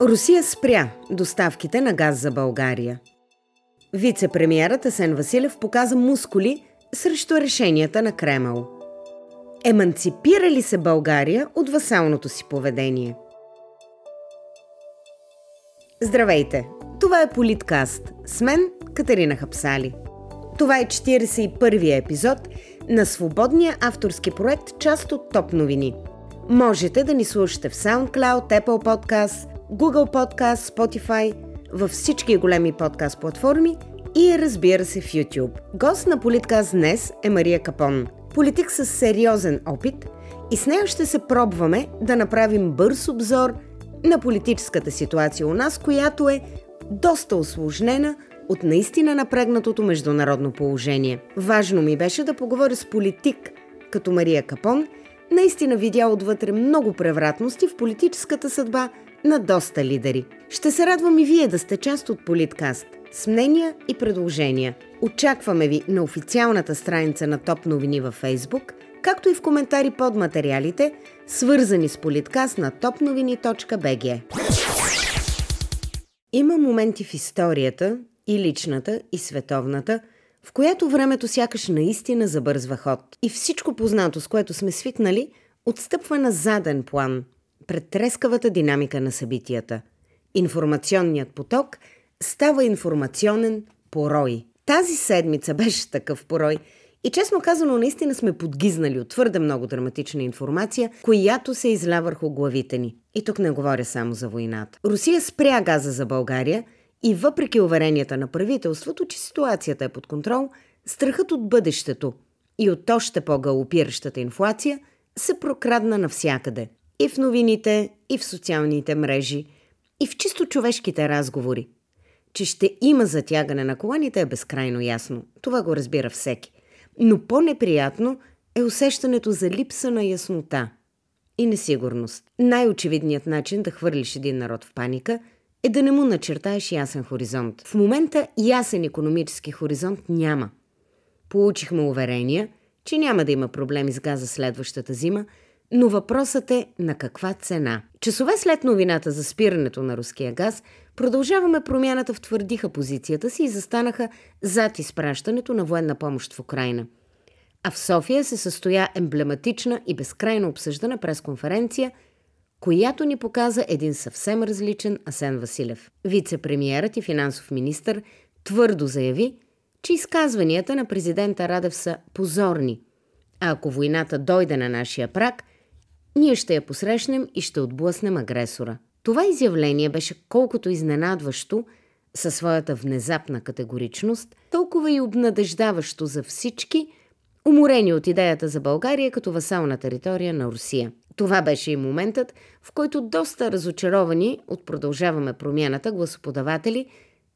Русия спря доставките на газ за България. Вице-премьерът Асен Василев показа мускули срещу решенията на Кремъл. Еманципира ли се България от васалното си поведение? Здравейте! Това е Политкаст. С мен Катерина Хапсали. Това е 41-я епизод на свободния авторски проект част от Топ новини. Можете да ни слушате в SoundCloud, Apple Podcast, Google Podcast, Spotify, във всички големи подкаст платформи и разбира се в YouTube. Гост на Политкаст днес е Мария Капон. Политик с сериозен опит и с нея ще се пробваме да направим бърз обзор на политическата ситуация у нас, която е доста осложнена от наистина напрегнатото международно положение. Важно ми беше да поговоря с политик като Мария Капон, наистина видя отвътре много превратности в политическата съдба на доста лидери. Ще се радвам и вие да сте част от Политкаст с мнения и предложения. Очакваме ви на официалната страница на Топ новини във Фейсбук, както и в коментари под материалите, свързани с Политкаст на topnovini.bg. Има моменти в историята, и личната, и световната, в която времето сякаш наистина забързва ход. И всичко познато, с което сме свикнали, отстъпва на заден план – пред трескавата динамика на събитията. Информационният поток става информационен порой. Тази седмица беше такъв порой и честно казано наистина сме подгизнали от твърде много драматична информация, която се изля върху главите ни. И тук не говоря само за войната. Русия спря газа за България и въпреки уверенията на правителството, че ситуацията е под контрол, страхът от бъдещето и от още по-галопиращата инфлация се прокрадна навсякъде. И в новините, и в социалните мрежи, и в чисто човешките разговори. Че ще има затягане на коланите е безкрайно ясно. Това го разбира всеки. Но по-неприятно е усещането за липса на яснота и несигурност. Най-очевидният начин да хвърлиш един народ в паника е да не му начертаеш ясен хоризонт. В момента ясен економически хоризонт няма. Получихме уверения, че няма да има проблеми с газа следващата зима, но въпросът е на каква цена. Часове след новината за спирането на руския газ, продължаваме промяната в твърдиха позицията си и застанаха зад изпращането на военна помощ в Украина. А в София се състоя емблематична и безкрайно обсъждана пресконференция, която ни показа един съвсем различен Асен Василев. Вице-премьерът и финансов министр твърдо заяви, че изказванията на президента Радев са позорни. А ако войната дойде на нашия прак – ние ще я посрещнем и ще отблъснем агресора. Това изявление беше колкото изненадващо със своята внезапна категоричност, толкова и обнадеждаващо за всички, уморени от идеята за България като васална територия на Русия. Това беше и моментът, в който доста разочаровани от продължаваме промяната гласоподаватели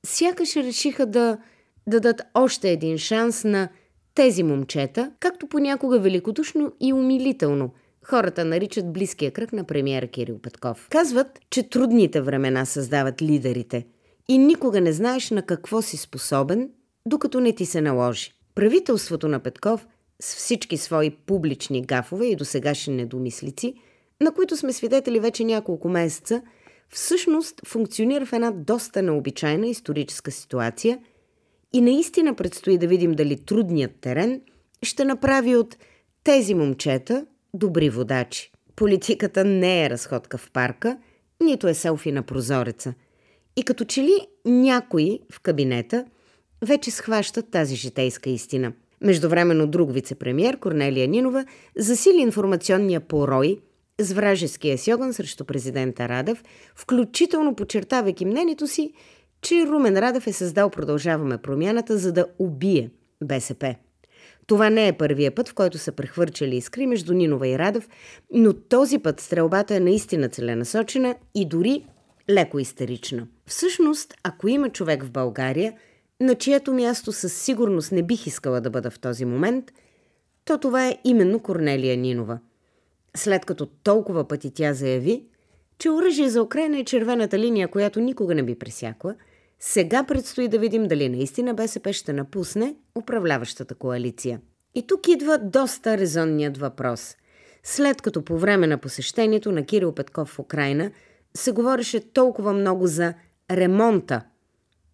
сякаш решиха да дадат още един шанс на тези момчета, както понякога великодушно и умилително – Хората наричат близкия кръг на премиера Кирил Петков. Казват, че трудните времена създават лидерите и никога не знаеш на какво си способен, докато не ти се наложи. Правителството на Петков с всички свои публични гафове и досегашни недомислици, на които сме свидетели вече няколко месеца, всъщност функционира в една доста необичайна историческа ситуация и наистина предстои да видим дали трудният терен ще направи от тези момчета добри водачи. Политиката не е разходка в парка, нито е селфи на прозореца. И като че ли някои в кабинета вече схващат тази житейска истина. Междувременно друг вице-премьер, Корнелия Нинова, засили информационния порой с вражеския си огън срещу президента Радев, включително подчертавайки мнението си, че Румен Радев е създал Продължаваме промяната, за да убие БСП. Това не е първия път, в който са прехвърчали искри между Нинова и Радев, но този път стрелбата е наистина целенасочена и дори леко истерична. Всъщност, ако има човек в България, на чието място със сигурност не бих искала да бъда в този момент, то това е именно Корнелия Нинова. След като толкова пъти тя заяви, че оръжие за Украина е червената линия, която никога не би пресякла – сега предстои да видим дали наистина БСП ще напусне управляващата коалиция. И тук идва доста резонният въпрос. След като по време на посещението на Кирил Петков в Украина се говореше толкова много за ремонта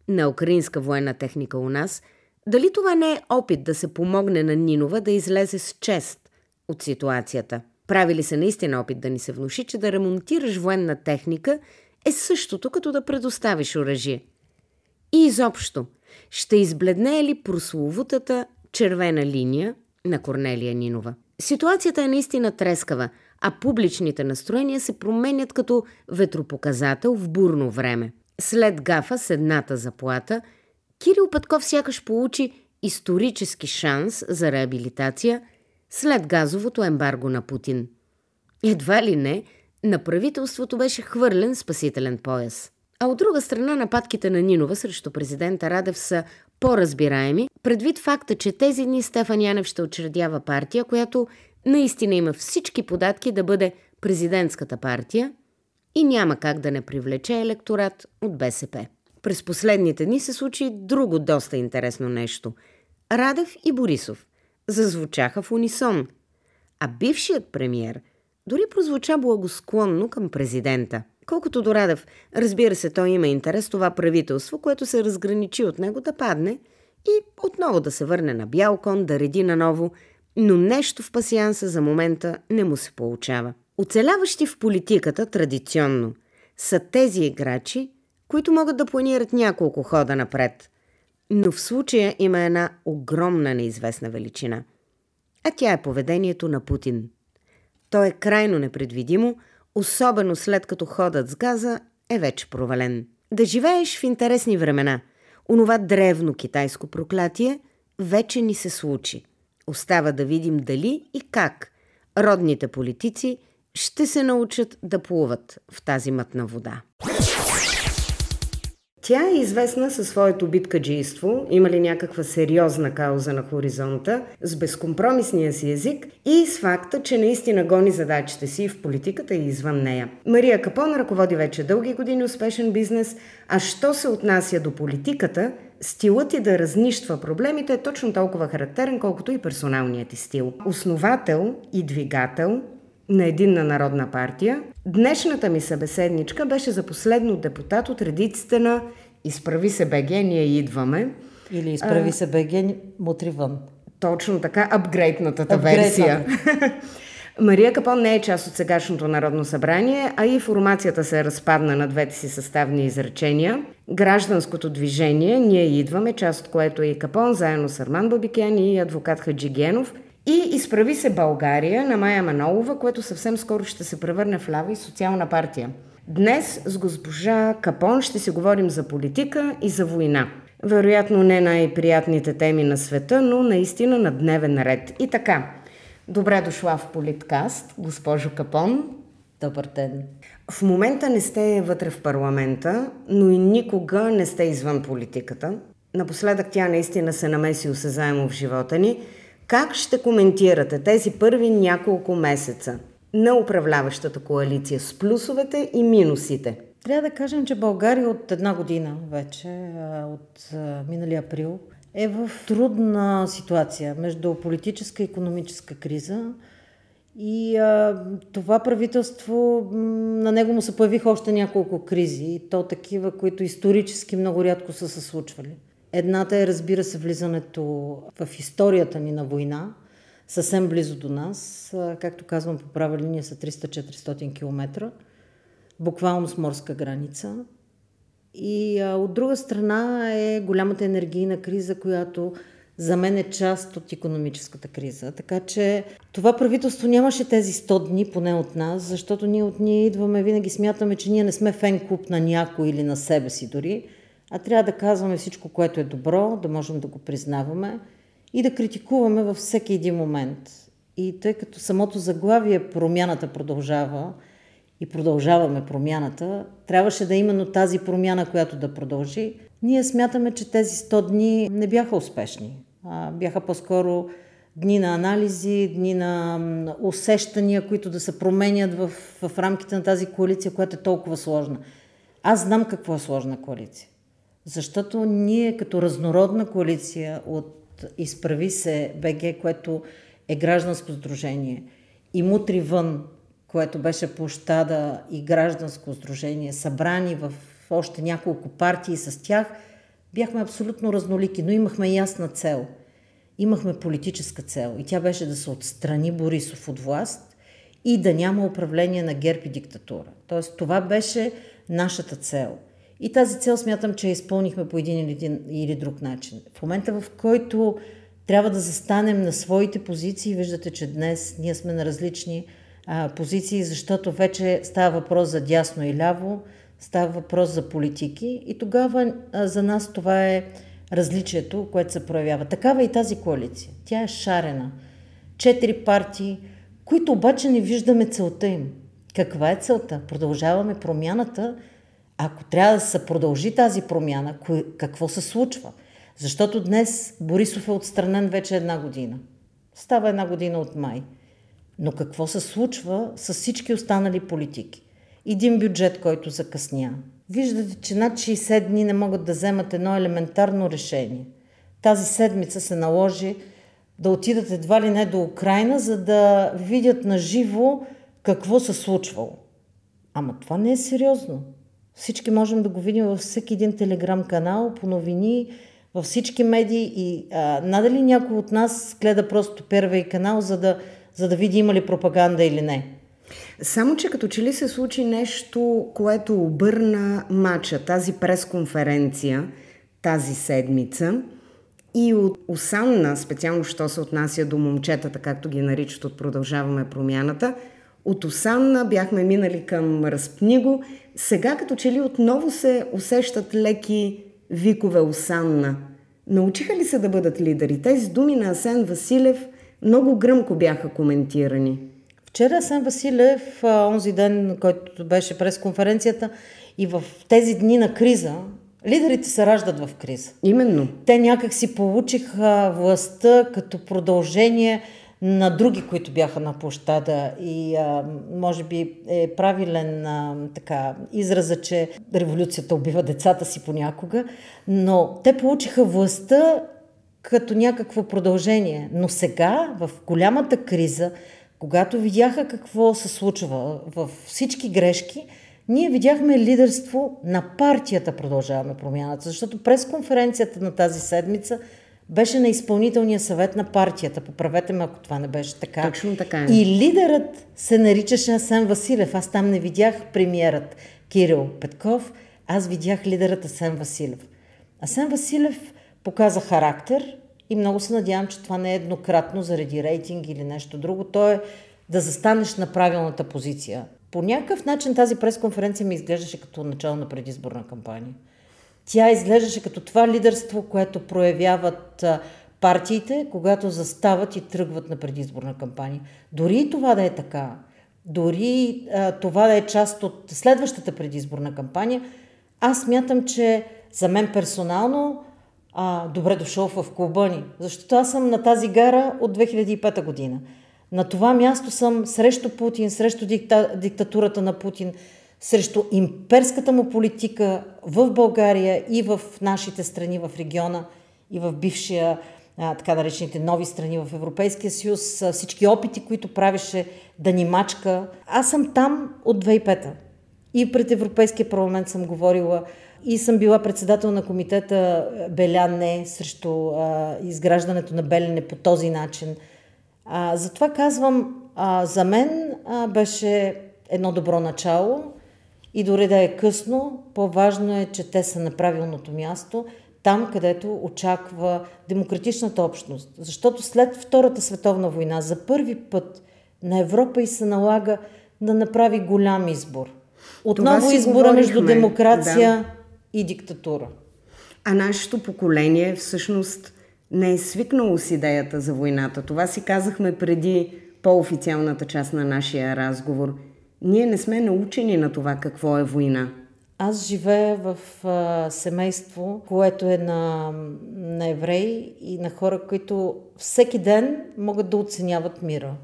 на украинска военна техника у нас, дали това не е опит да се помогне на Нинова да излезе с чест от ситуацията? Прави ли се наистина опит да ни се внуши, че да ремонтираш военна техника е същото като да предоставиш оръжие? И изобщо, ще избледне ли прословутата червена линия на Корнелия Нинова? Ситуацията е наистина трескава, а публичните настроения се променят като ветропоказател в бурно време. След гафа с едната заплата, Кирил Петков сякаш получи исторически шанс за реабилитация след газовото ембарго на Путин. Едва ли не, на правителството беше хвърлен спасителен пояс. А от друга страна нападките на Нинова срещу президента Радев са по-разбираеми, предвид факта, че тези дни Стефан Янев ще учредява партия, която наистина има всички податки да бъде президентската партия и няма как да не привлече електорат от БСП. През последните дни се случи друго доста интересно нещо. Радев и Борисов зазвучаха в унисон, а бившият премьер дори прозвуча благосклонно към президента. Колкото до Радев, разбира се, той има интерес това правителство, което се разграничи от него да падне и отново да се върне на бял кон, да реди наново, но нещо в пасианса за момента не му се получава. Оцеляващи в политиката традиционно са тези играчи, които могат да планират няколко хода напред. Но в случая има една огромна неизвестна величина. А тя е поведението на Путин. То е крайно непредвидимо, особено след като ходът с газа е вече провален. Да живееш в интересни времена, онова древно китайско проклятие вече ни се случи. Остава да видим дали и как родните политици ще се научат да плуват в тази мътна вода. Тя е известна със своето биткаджийство, има ли някаква сериозна кауза на хоризонта, с безкомпромисния си език и с факта, че наистина гони задачите си в политиката и извън нея. Мария Капон ръководи вече дълги години успешен бизнес, а що се отнася до политиката, стилът и да разнищва проблемите е точно толкова характерен, колкото и персоналният ти стил. Основател и двигател на Единна народна партия. Днешната ми събеседничка беше за последно депутат от редиците на Изправи се БГ, ние идваме. Или Изправи се БГ, мутри вън. Точно така, апгрейднатата версия. Мария Капон не е част от сегашното Народно събрание, а и формацията се разпадна на двете си съставни изречения. Гражданското движение, ние идваме, част от което е и Капон, заедно с Арман Бабикян и адвокат Хаджигенов – и изправи се България на Майя Манолова, което съвсем скоро ще се превърне в лява и социална партия. Днес с госпожа Капон ще си говорим за политика и за война. Вероятно не най-приятните теми на света, но наистина на дневен ред. И така, добре дошла в Политкаст, госпожо Капон. Добър ден. В момента не сте вътре в парламента, но и никога не сте извън политиката. Напоследък тя наистина се намеси осезаемо в живота ни – как ще коментирате тези първи няколко месеца на управляващата коалиция с плюсовете и минусите? Трябва да кажем, че България от една година вече, от миналия април, е в трудна ситуация между политическа и економическа криза. И а, това правителство, на него му се появиха още няколко кризи, и то такива, които исторически много рядко са се случвали. Едната е, разбира се, влизането в историята ни на война, съвсем близо до нас. Както казвам, по права линия са 300-400 км, буквално с морска граница. И а, от друга страна е голямата енергийна криза, която за мен е част от економическата криза. Така че това правителство нямаше тези 100 дни, поне от нас, защото ние от ние идваме, винаги смятаме, че ние не сме фен клуб на някой или на себе си дори, а трябва да казваме всичко, което е добро, да можем да го признаваме и да критикуваме във всеки един момент. И тъй като самото заглавие промяната продължава и продължаваме промяната, трябваше да е именно тази промяна, която да продължи. Ние смятаме, че тези 100 дни не бяха успешни. Бяха по-скоро дни на анализи, дни на усещания, които да се променят в, в рамките на тази коалиция, която е толкова сложна. Аз знам какво е сложна коалиция. Защото ние като разнородна коалиция от Изправи се БГ, което е гражданско сдружение, и Мутри вън, което беше площада и гражданско сдружение, събрани в още няколко партии с тях, бяхме абсолютно разнолики, но имахме ясна цел. Имахме политическа цел и тя беше да се отстрани Борисов от власт и да няма управление на герб и диктатура. Тоест това беше нашата цел. И тази цел смятам, че я изпълнихме по един или, или друг начин. В момента, в който трябва да застанем на своите позиции, виждате, че днес ние сме на различни а, позиции, защото вече става въпрос за дясно и ляво, става въпрос за политики и тогава а, за нас това е различието, което се проявява. Такава е и тази коалиция. Тя е шарена. Четири партии, които обаче не виждаме целта им. Каква е целта? Продължаваме промяната. Ако трябва да се продължи тази промяна, какво се случва? Защото днес Борисов е отстранен вече една година. Става една година от май. Но какво се случва с всички останали политики? Един бюджет, който закъсня. Виждате, че над 60 дни не могат да вземат едно елементарно решение. Тази седмица се наложи да отидат едва ли не до Украина, за да видят на живо какво се случвало. Ама това не е сериозно. Всички можем да го видим във всеки един телеграм канал, по новини, във всички медии и а, надали някой от нас гледа просто первия канал, за да, за да види има ли пропаганда или не. Само, че като че ли се случи нещо, което обърна мача, тази пресконференция тази седмица и от Осанна, специално що се отнася до момчетата, както ги наричат от Продължаваме промяната, от Осанна бяхме минали към Разпниго. Сега като че ли отново се усещат леки викове Осанна. Научиха ли се да бъдат лидери? Тези думи на Асен Василев много гръмко бяха коментирани. Вчера Асен Василев, онзи ден, който беше през конференцията, и в тези дни на криза, лидерите се раждат в криза. Именно. Те някак си получиха властта като продължение на други, които бяха на площада и а, може би е правилен а, така, израза, че революцията убива децата си понякога, но те получиха властта като някакво продължение. Но сега, в голямата криза, когато видяха какво се случва в всички грешки, ние видяхме лидерство на партията Продължаваме промяната, защото през конференцията на тази седмица беше на изпълнителния съвет на партията. Поправете ме, ако това не беше така. Точно така е. И лидерът се наричаше Асен Василев. Аз там не видях премиерът Кирил Петков, аз видях лидерът Асен Василев. Асен Василев показа характер и много се надявам, че това не е еднократно заради рейтинг или нещо друго. То е да застанеш на правилната позиция. По някакъв начин тази пресконференция ми изглеждаше като начало на предизборна кампания. Тя изглеждаше като това лидерство, което проявяват партиите, когато застават и тръгват на предизборна кампания. Дори това да е така, дори а, това да е част от следващата предизборна кампания, аз мятам, че за мен персонално а, добре дошъл в клуба ни, защото аз съм на тази гара от 2005 година. На това място съм срещу Путин, срещу дикта, диктатурата на Путин, срещу имперската му политика в България и в нашите страни в региона и в бившия а, така наречените нови страни в Европейския съюз, всички опити, които правеше да ни мачка. Аз съм там от 2005-та. И пред Европейския парламент съм говорила и съм била председател на комитета Беляне срещу а, изграждането на Белене по този начин. А, затова казвам, а, за мен а, беше едно добро начало и дори да е късно, по-важно е, че те са на правилното място, там където очаква демократичната общност. Защото след Втората световна война за първи път на Европа и се налага да направи голям избор. Отново избора между демокрация да. и диктатура. А нашето поколение всъщност не е свикнало с идеята за войната. Това си казахме преди по-официалната част на нашия разговор – ние не сме научени на това какво е война. Аз живея в а, семейство, което е на, на евреи и на хора, които всеки ден могат да оценяват мира.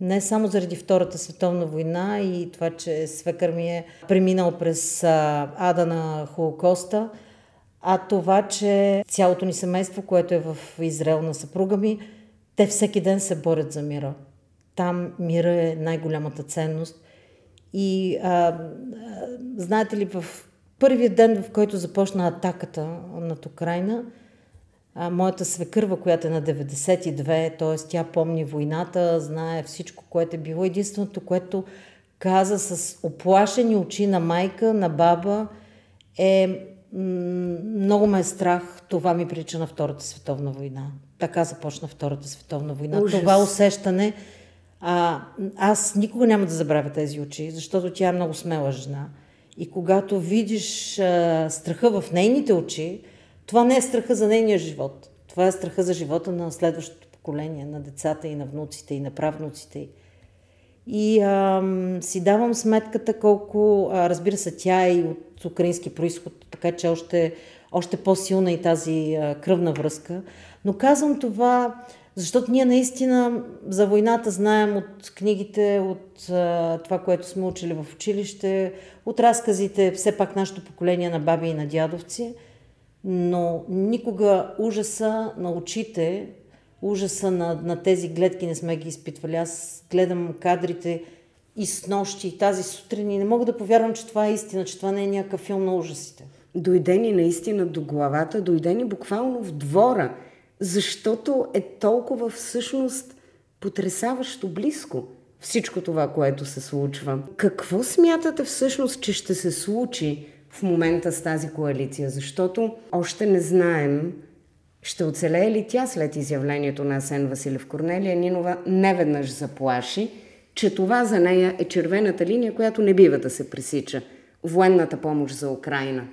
Не само заради Втората световна война и това, че свекър ми е преминал през а, ада на Холокоста, а това, че цялото ни семейство, което е в Израел на съпруга ми, те всеки ден се борят за мира. Там мира е най-голямата ценност. И а, а, знаете ли, в първия ден, в който започна атаката над Украина, а, моята свекърва, която е на 92, т.е. тя помни войната, знае всичко, което е било. Единственото, което каза с оплашени очи на майка, на баба, е много ме е страх, това ми прилича на Втората световна война. Така започна Втората световна война. Ужас. Това усещане, а, аз никога няма да забравя тези очи, защото тя е много смела жена. И когато видиш а, страха в нейните очи, това не е страха за нейния живот. Това е страха за живота на следващото поколение, на децата и на внуците и на правнуците. И а, си давам сметката колко, а, разбира се, тя е и от украински происход, така че още, още по-силна и тази а, кръвна връзка. Но казвам това, защото ние наистина за войната знаем от книгите, от а, това, което сме учили в училище, от разказите, все пак нашето поколение на баби и на дядовци, но никога ужаса на очите, ужаса на, на тези гледки не сме ги изпитвали. Аз гледам кадрите и с нощи, и тази сутрин и не мога да повярвам, че това е истина, че това не е някакъв филм на ужасите. Дойде ни наистина до главата, дойде ни буквално в двора – защото е толкова всъщност потрясаващо близко всичко това, което се случва. Какво смятате всъщност, че ще се случи в момента с тази коалиция? Защото още не знаем ще оцелее ли тя след изявлението на Асен Василев Корнелия Нинова неведнъж заплаши, че това за нея е червената линия, която не бива да се пресича. Военната помощ за Украина.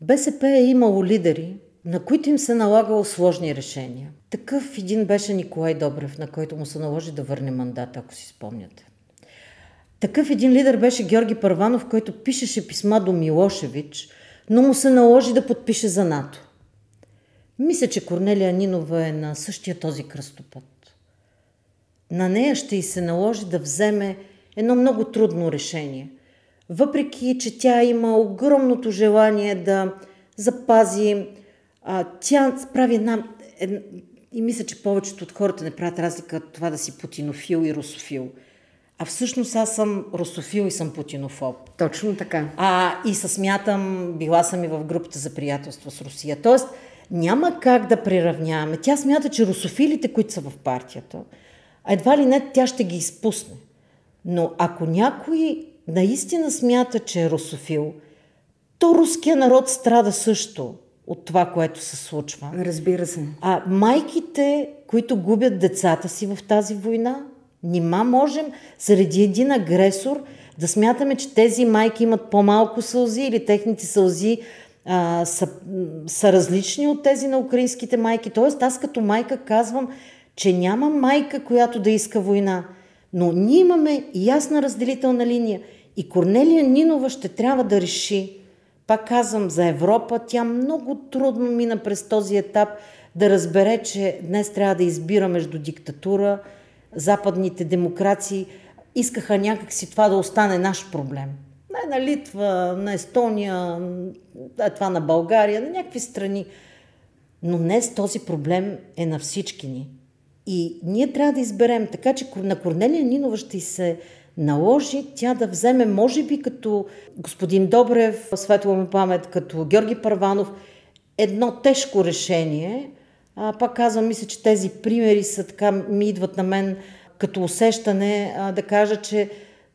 БСП е имало лидери, на които им се налагало сложни решения. Такъв един беше Николай Добрев, на който му се наложи да върне мандат, ако си спомняте. Такъв един лидер беше Георги Първанов, който пишеше писма до Милошевич, но му се наложи да подпише за НАТО. Мисля, че Корнелия Нинова е на същия този кръстопът. На нея ще й се наложи да вземе едно много трудно решение. Въпреки, че тя има огромното желание да запази а, тя прави една, една... И мисля, че повечето от хората не правят разлика това да си путинофил и русофил. А всъщност аз съм русофил и съм путинофоб. Точно така. А, и се смятам, била съм и в групата за приятелство с Русия. Тоест, няма как да приравняваме. Тя смята, че русофилите, които са в партията, едва ли не тя ще ги изпусне. Но ако някой наистина смята, че е русофил, то руския народ страда също от това, което се случва. Разбира се. А майките, които губят децата си в тази война, нима можем заради един агресор да смятаме, че тези майки имат по-малко сълзи или техните сълзи а, са, са различни от тези на украинските майки. Тоест аз като майка казвам, че няма майка, която да иска война. Но ние имаме ясна разделителна линия. И Корнелия Нинова ще трябва да реши пак казвам за Европа, тя много трудно мина през този етап да разбере, че днес трябва да избира между диктатура, западните демокрации искаха някакси това да остане наш проблем. Не на Литва, на Естония, е това на България, на някакви страни. Но днес този проблем е на всички ни. И ние трябва да изберем. Така че на Корнелия Нинова ще се наложи тя да вземе, може би като господин Добрев, светла му памет, като Георги Първанов, едно тежко решение. А, пак казвам, мисля, че тези примери са така, ми идват на мен като усещане а, да кажа, че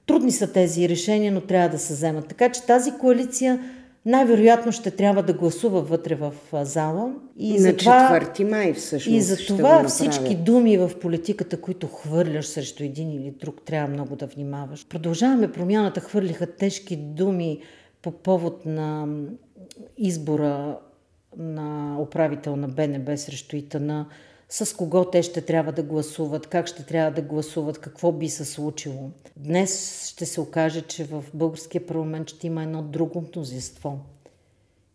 трудни са тези решения, но трябва да се вземат. Така че тази коалиция най-вероятно ще трябва да гласува вътре в зала. И на това, 4 май всъщност. И за това всички думи в политиката, които хвърляш срещу един или друг, трябва много да внимаваш. Продължаваме промяната, хвърлиха тежки думи по повод на избора на управител на БНБ срещу ИТАНА с кого те ще трябва да гласуват, как ще трябва да гласуват, какво би се случило. Днес ще се окаже, че в българския парламент ще има едно друго мнозинство.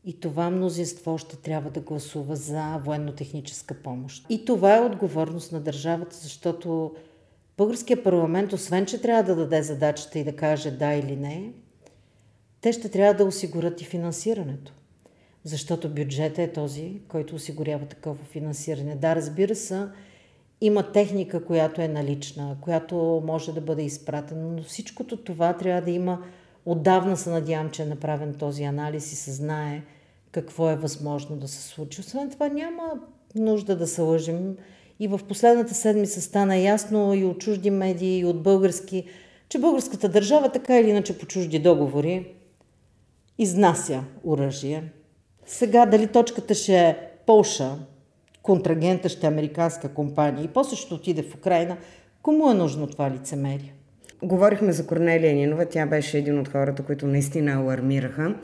И това мнозинство ще трябва да гласува за военно-техническа помощ. И това е отговорност на държавата, защото българския парламент, освен че трябва да даде задачата и да каже да или не, те ще трябва да осигурят и финансирането защото бюджетът е този, който осигурява такова финансиране. Да, разбира се, има техника, която е налична, която може да бъде изпратена, но всичкото това трябва да има Отдавна се надявам, че е направен този анализ и се знае какво е възможно да се случи. Освен това няма нужда да се лъжим. И в последната седмица стана ясно и от чужди медии, и от български, че българската държава така или иначе по чужди договори изнася оръжие. Сега дали точката ще е Полша, контрагента ще е американска компания и после ще отиде в Украина, кому е нужно това лицемерие? Говорихме за Корнелия Нинова, тя беше един от хората, които наистина алармираха.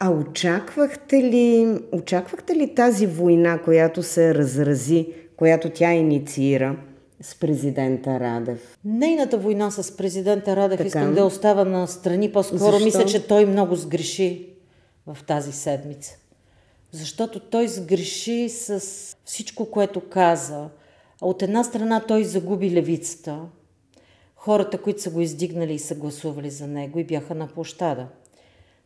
А очаквахте ли, очаквахте ли тази война, която се разрази, която тя инициира с президента Радев? Нейната война с президента Радев така. искам да остава на страни. По-скоро Защо? мисля, че той много сгреши в тази седмица. Защото той сгреши с всичко, което каза. От една страна той загуби левицата, хората, които са го издигнали и са гласували за него и бяха на площада.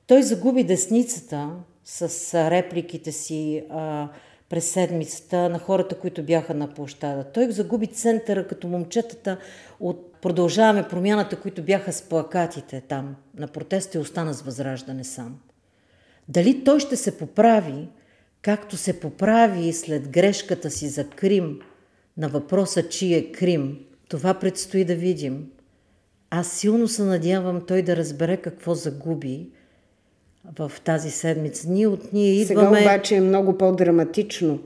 Той загуби десницата с репликите си а, през седмицата на хората, които бяха на площада. Той загуби центъра като момчетата от Продължаваме промяната, които бяха с плакатите там на протеста и остана с възраждане сам. Дали той ще се поправи, както се поправи след грешката си за Крим, на въпроса чи е Крим, това предстои да видим. Аз силно се надявам той да разбере какво загуби в тази седмица. Ние от ние идваме... Сега обаче е много по-драматично.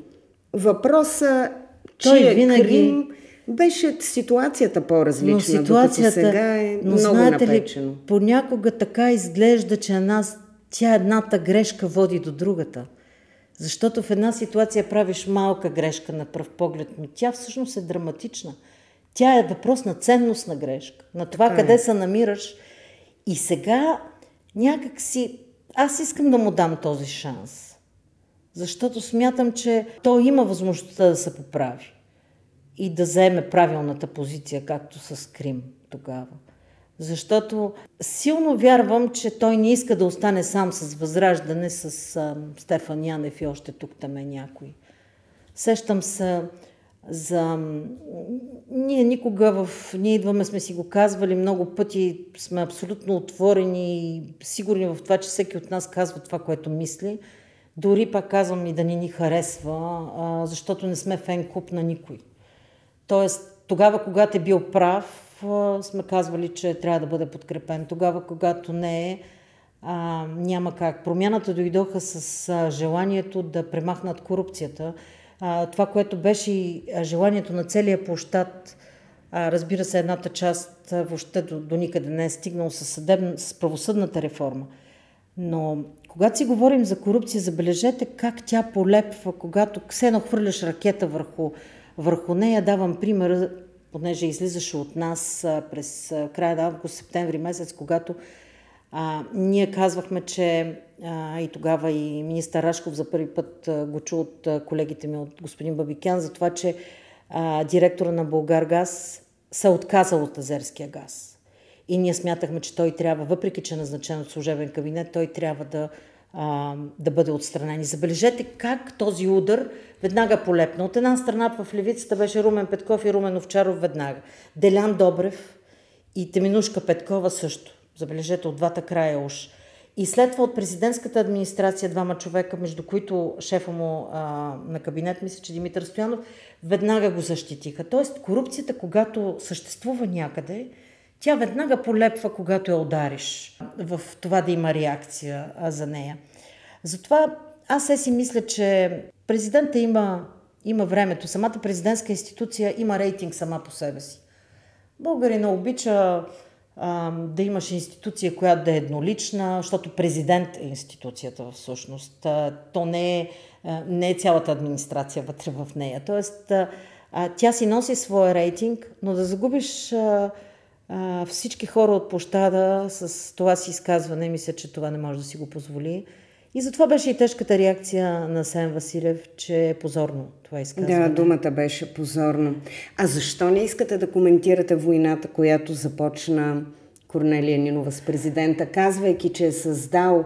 Въпросът, той че винаги... Крим беше ситуацията по-различна, но ситуацията, сега е но много знаете напечено. Ли, понякога така изглежда, че нас, тя едната грешка води до другата. Защото в една ситуация правиш малка грешка на пръв поглед, но тя всъщност е драматична. Тя е въпрос на ценностна грешка, на това така къде е. се намираш. И сега някак си, аз искам да му дам този шанс. Защото смятам, че той има възможността да се поправи и да заеме правилната позиция, както с Крим тогава. Защото силно вярвам, че той не иска да остане сам с възраждане с а, Стефан Янев и още тук там е някой. Сещам се за... Ние никога в... Ние идваме, сме си го казвали много пъти, сме абсолютно отворени и сигурни в това, че всеки от нас казва това, което мисли. Дори пак казвам и да ни ни харесва, а, защото не сме фен клуб на никой. Тоест, тогава, когато е бил прав, сме казвали, че трябва да бъде подкрепен. Тогава, когато не е, а, няма как. Промяната дойдоха с а, желанието да премахнат корупцията а, това, което беше и желанието на целия площад, а, разбира се, едната част въобще до, до никъде не е стигнал с, съдебна, с правосъдната реформа. Но когато си говорим за корупция, забележете как тя полепва, когато ксено хвърляш ракета върху, върху нея. Давам пример, понеже излизаше от нас през края на август, септември месец, когато а, ние казвахме, че а, и тогава и министър Рашков за първи път го чу от колегите ми, от господин Бабикян, за това, че а, директора на Българгаз се отказал от азерския газ. И ние смятахме, че той трябва, въпреки че е назначен от служебен кабинет, той трябва да, а, да бъде отстранен. И забележете как този удар веднага полепна. От една страна в левицата беше Румен Петков и Румен Овчаров веднага. Делян Добрев и Теминушка Петкова също. Забележете, от двата края уж. И след това от президентската администрация двама човека, между които шефа му а, на кабинет, мисля, че Димитър Стоянов, веднага го защитиха. Тоест, корупцията, когато съществува някъде, тя веднага полепва, когато я удариш в това да има реакция за нея. Затова аз се си мисля, че президента има, има времето. Самата президентска институция има рейтинг сама по себе си. Българина обича а, да имаш институция, която да е еднолична, защото президент е институцията всъщност. А, то не е, не е цялата администрация вътре в нея. Тоест, а, тя си носи своя рейтинг, но да загубиш а, а, всички хора от площада с това си изказване, мисля, че това не може да си го позволи. И затова беше и тежката реакция на Сен Василев, че е позорно това изказване. Да, думата беше позорно. А защо не искате да коментирате войната, която започна Корнелия Нинова с президента, казвайки, че е създал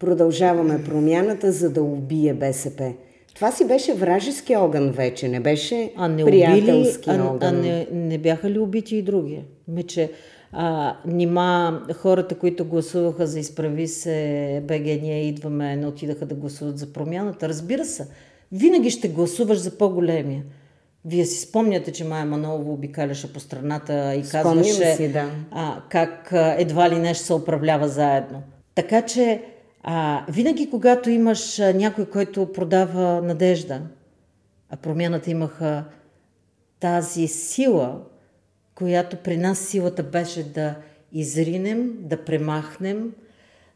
Продължаваме промяната, за да убие БСП? Това си беше вражески огън вече, не беше а не приятелски убили, огън. А, а не, не бяха ли убити и други? Мече, а, нима хората, които гласуваха за изправи се, БГ, ние идваме, не отидаха да гласуват за промяната. Разбира се, винаги ще гласуваш за по-големия. Вие си спомняте, че Майя Манолова обикаляше по страната и казваше си, да. а, как а, едва ли не ще се управлява заедно. Така че а, винаги, когато имаш а, някой, който продава надежда, а промяната имаха тази сила, която при нас силата беше да изринем, да премахнем,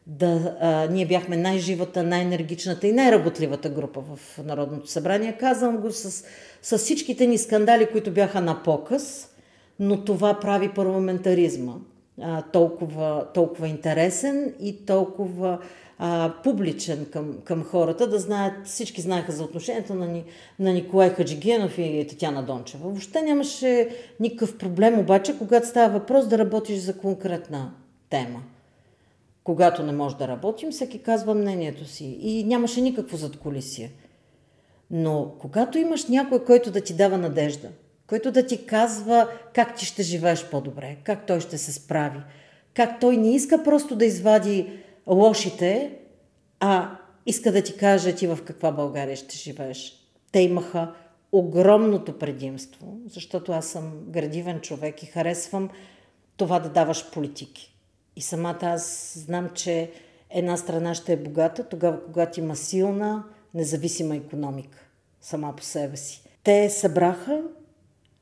да, а, ние бяхме най-живата, най-енергичната и най-работливата група в Народното събрание. Казвам го с, с всичките ни скандали, които бяха на показ, но това прави парламентаризма а, толкова, толкова интересен и толкова а, публичен към, към хората, да знаят, всички знаеха за отношението на, на Николай Хаджигенов и Татьяна Дончева. Въобще нямаше никакъв проблем, обаче, когато става въпрос да работиш за конкретна тема. Когато не може да работим, всеки казва мнението си. И нямаше никакво задколисие. Но когато имаш някой, който да ти дава надежда, който да ти казва как ти ще живееш по-добре, как той ще се справи, как той не иска просто да извади лошите, а иска да ти каже ти в каква България ще живееш. Те имаха огромното предимство, защото аз съм градивен човек и харесвам това да даваш политики. И самата аз знам, че една страна ще е богата тогава, когато има силна, независима економика сама по себе си. Те събраха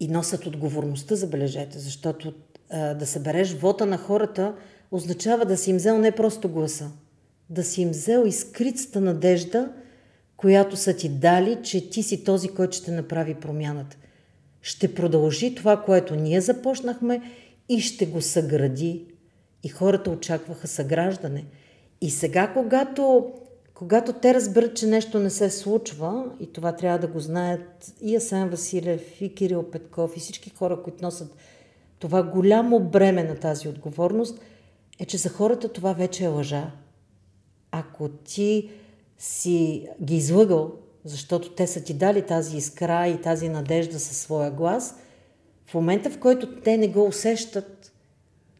и носят отговорността, забележете, защото а, да събереш вота на хората означава да си им взел не просто гласа, да си им взел изкритата надежда, която са ти дали, че ти си този, който ще направи промяната. Ще продължи това, което ние започнахме и ще го съгради. И хората очакваха съграждане. И сега, когато, когато те разберат, че нещо не се случва, и това трябва да го знаят и Асен Василев, и Кирил Петков, и всички хора, които носят това голямо бреме на тази отговорност, е, че за хората това вече е лъжа. Ако ти си ги излъгал, защото те са ти дали тази искра и тази надежда със своя глас, в момента, в който те не го усещат,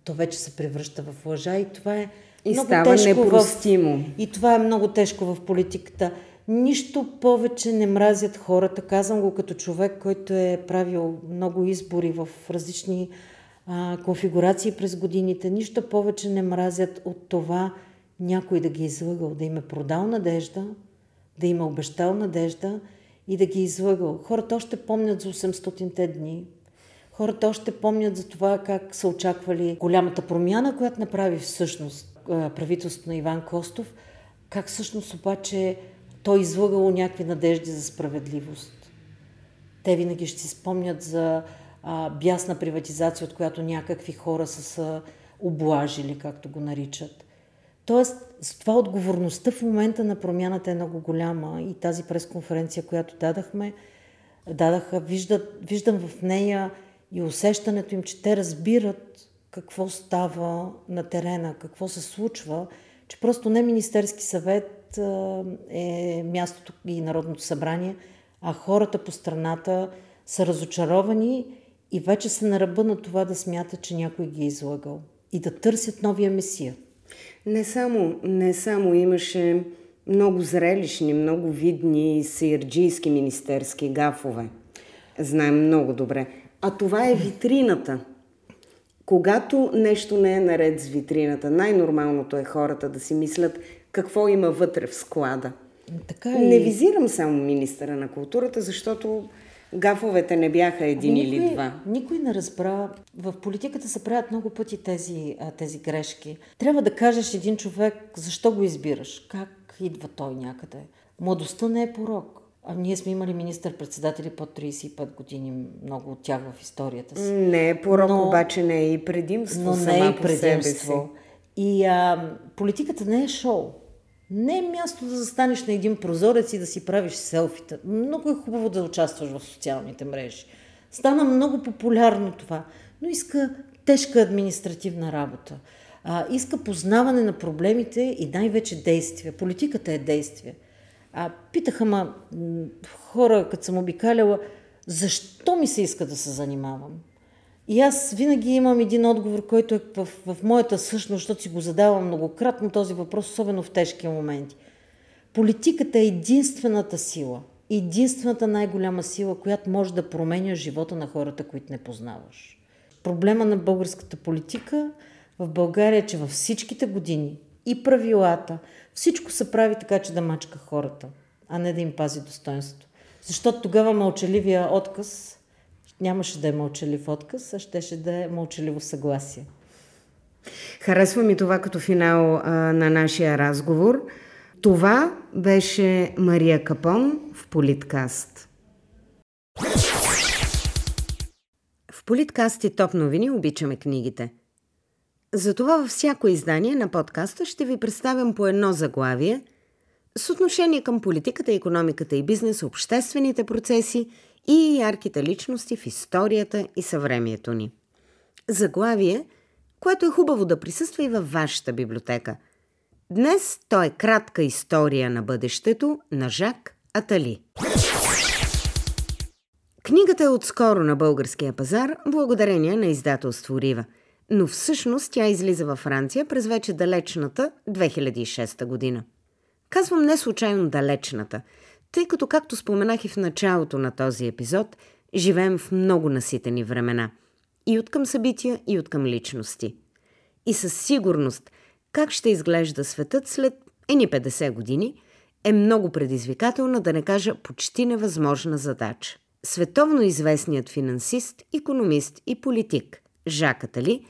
то вече се превръща в лъжа и това е И много става тежко непростимо. В... И това е много тежко в политиката. Нищо повече не мразят хората. Казвам го като човек, който е правил много избори в различни а, конфигурации през годините. Нищо повече не мразят от това някой да ги е излъгал, да им е продал надежда, да им е обещал надежда и да ги е излъгал. Хората още помнят за 800-те дни. Хората още помнят за това как са очаквали голямата промяна, която направи всъщност правителството на Иван Костов, как всъщност обаче той излъгало някакви надежди за справедливост. Те винаги ще си спомнят за а, бясна приватизация, от която някакви хора са се облажили, както го наричат. Тоест, с това отговорността в момента на промяната е много голяма и тази пресконференция, която дадахме, дадаха, виждат, виждам в нея и усещането им, че те разбират какво става на терена, какво се случва, че просто не Министерски съвет е мястото и Народното събрание, а хората по страната са разочаровани и вече са на ръба на това да смятат, че някой ги е излагал и да търсят новия месия. Не само, не само имаше много зрелищни, много видни саирджийски министерски гафове. Знаем много добре. А това е витрината. Когато нещо не е наред с витрината, най-нормалното е хората да си мислят какво има вътре в склада. Така и... Не визирам само министъра на културата, защото гафовете не бяха един никой, или два. Никой не разбра. В политиката се правят много пъти тези, тези грешки. Трябва да кажеш един човек защо го избираш, как идва той някъде. Младостта не е порок. А ние сме имали министър-председатели под 35 години, много от тях в историята си. Не е порок, но, обаче не е и предимство но не е по предимство. И а, политиката не е шоу. Не е място да застанеш на един прозорец и да си правиш селфита. Много е хубаво да участваш в социалните мрежи. Стана много популярно това, но иска тежка административна работа. А, иска познаване на проблемите и най-вече действия. Политиката е действие. А питаха ма хора, като съм обикаляла, защо ми се иска да се занимавам? И аз винаги имам един отговор, който е в, в моята същност, защото си го задавам многократно този въпрос, особено в тежки моменти. Политиката е единствената сила, единствената най-голяма сила, която може да променя живота на хората, които не познаваш. Проблема на българската политика в България е, че във всичките години и правилата, всичко се прави така, че да мачка хората, а не да им пази достоинство. Защото тогава мълчаливия отказ нямаше да е мълчалив отказ, а щеше да е мълчаливо съгласие. Харесва ми това като финал а, на нашия разговор. Това беше Мария Капон в Политкаст. В Политкаст и Топ новини обичаме книгите. Затова във всяко издание на подкаста ще ви представям по едно заглавие с отношение към политиката, економиката и бизнес, обществените процеси и ярките личности в историята и съвремието ни. Заглавие, което е хубаво да присъства и във вашата библиотека. Днес то е кратка история на бъдещето на Жак Атали. Книгата е отскоро на българския пазар, благодарение на издателство Рива, но всъщност тя излиза във Франция през вече далечната 2006 година. Казвам не случайно далечната – тъй като, както споменах и в началото на този епизод, живеем в много наситени времена. И от към събития, и от към личности. И със сигурност, как ще изглежда светът след ени 50 години, е много предизвикателна, да не кажа почти невъзможна задача. Световно известният финансист, економист и политик Жак Атали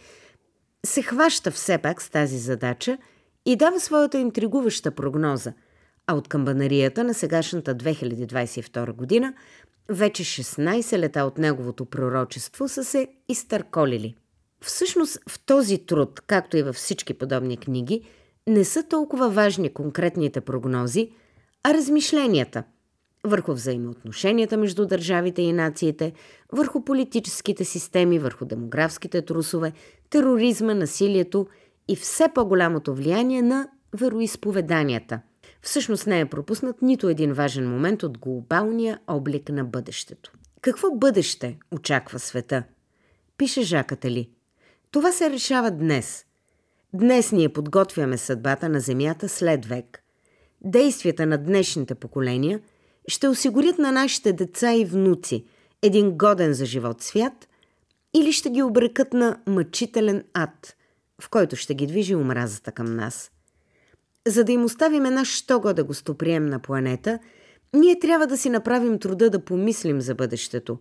се хваща все пак с тази задача и дава своята интригуваща прогноза – а от камбанарията на сегашната 2022 година вече 16 лета от неговото пророчество са се изтърколили. Всъщност в този труд, както и във всички подобни книги, не са толкова важни конкретните прогнози, а размишленията върху взаимоотношенията между държавите и нациите, върху политическите системи, върху демографските трусове, тероризма, насилието и все по-голямото влияние на вероисповеданията – Всъщност не е пропуснат нито един важен момент от глобалния облик на бъдещето. Какво бъдеще очаква света? Пише Жаката ли. Това се решава днес. Днес ние подготвяме съдбата на Земята след век. Действията на днешните поколения ще осигурят на нашите деца и внуци един годен за живот свят или ще ги обрекат на мъчителен ад, в който ще ги движи омразата към нас – за да им оставим една що да гостоприемна планета, ние трябва да си направим труда да помислим за бъдещето,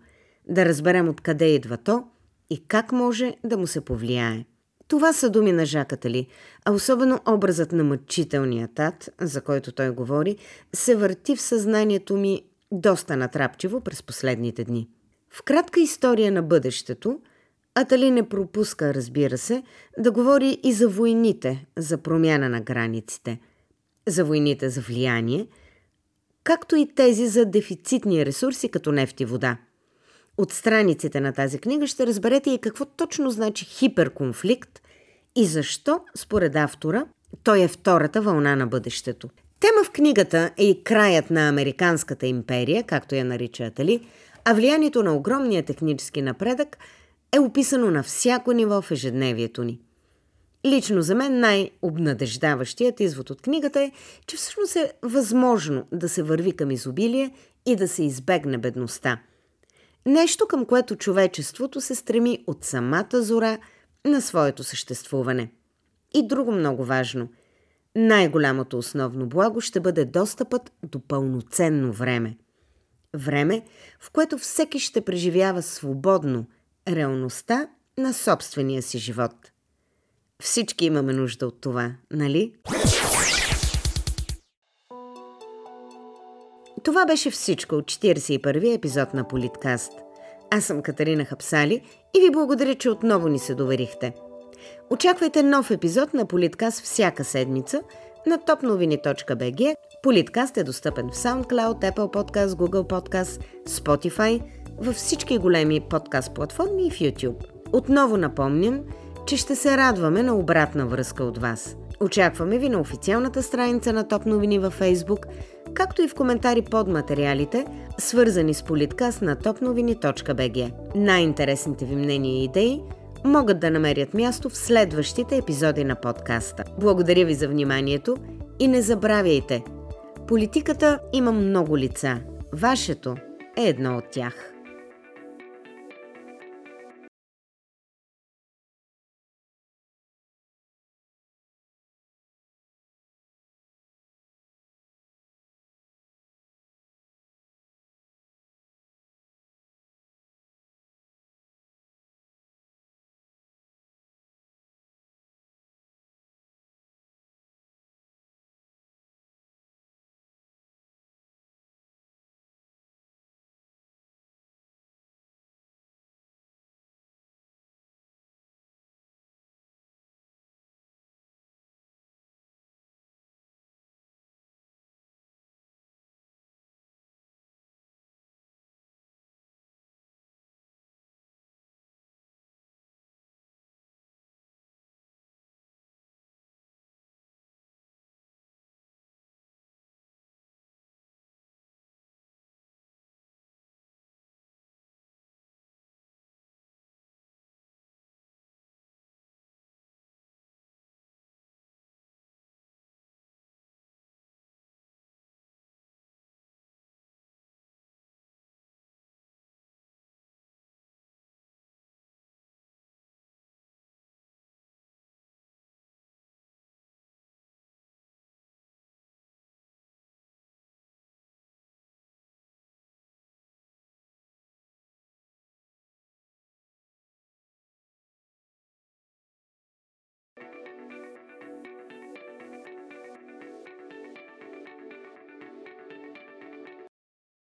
да разберем откъде идва то и как може да му се повлияе. Това са думи на Жаката ли, а особено образът на мъчителния тат, за който той говори, се върти в съзнанието ми доста натрапчиво през последните дни. В кратка история на бъдещето – Атали не пропуска, разбира се, да говори и за войните, за промяна на границите, за войните за влияние, както и тези за дефицитни ресурси като нефт и вода. От страниците на тази книга ще разберете и какво точно значи хиперконфликт и защо, според автора, той е втората вълна на бъдещето. Тема в книгата е и краят на Американската империя, както я нарича Атали, а влиянието на огромния технически напредък – е описано на всяко ниво в ежедневието ни. Лично за мен най-обнадеждаващият извод от книгата е, че всъщност е възможно да се върви към изобилие и да се избегне бедността. Нещо към което човечеството се стреми от самата зора на своето съществуване. И друго много важно – най-голямото основно благо ще бъде достъпът до пълноценно време. Време, в което всеки ще преживява свободно – реалността на собствения си живот. Всички имаме нужда от това, нали? Това беше всичко от 41-и епизод на Политкаст. Аз съм Катерина Хапсали и ви благодаря, че отново ни се доверихте. Очаквайте нов епизод на Политкаст всяка седмица на topnovini.bg. Политкаст е достъпен в SoundCloud, Apple Podcast, Google Podcast, Spotify – във всички големи подкаст платформи и в YouTube. Отново напомням, че ще се радваме на обратна връзка от вас. Очакваме ви на официалната страница на Топ новини във Facebook, както и в коментари под материалите, свързани с политкаст на topnovini.bg. Най-интересните ви мнения и идеи могат да намерят място в следващите епизоди на подкаста. Благодаря ви за вниманието и не забравяйте, политиката има много лица. Вашето е едно от тях.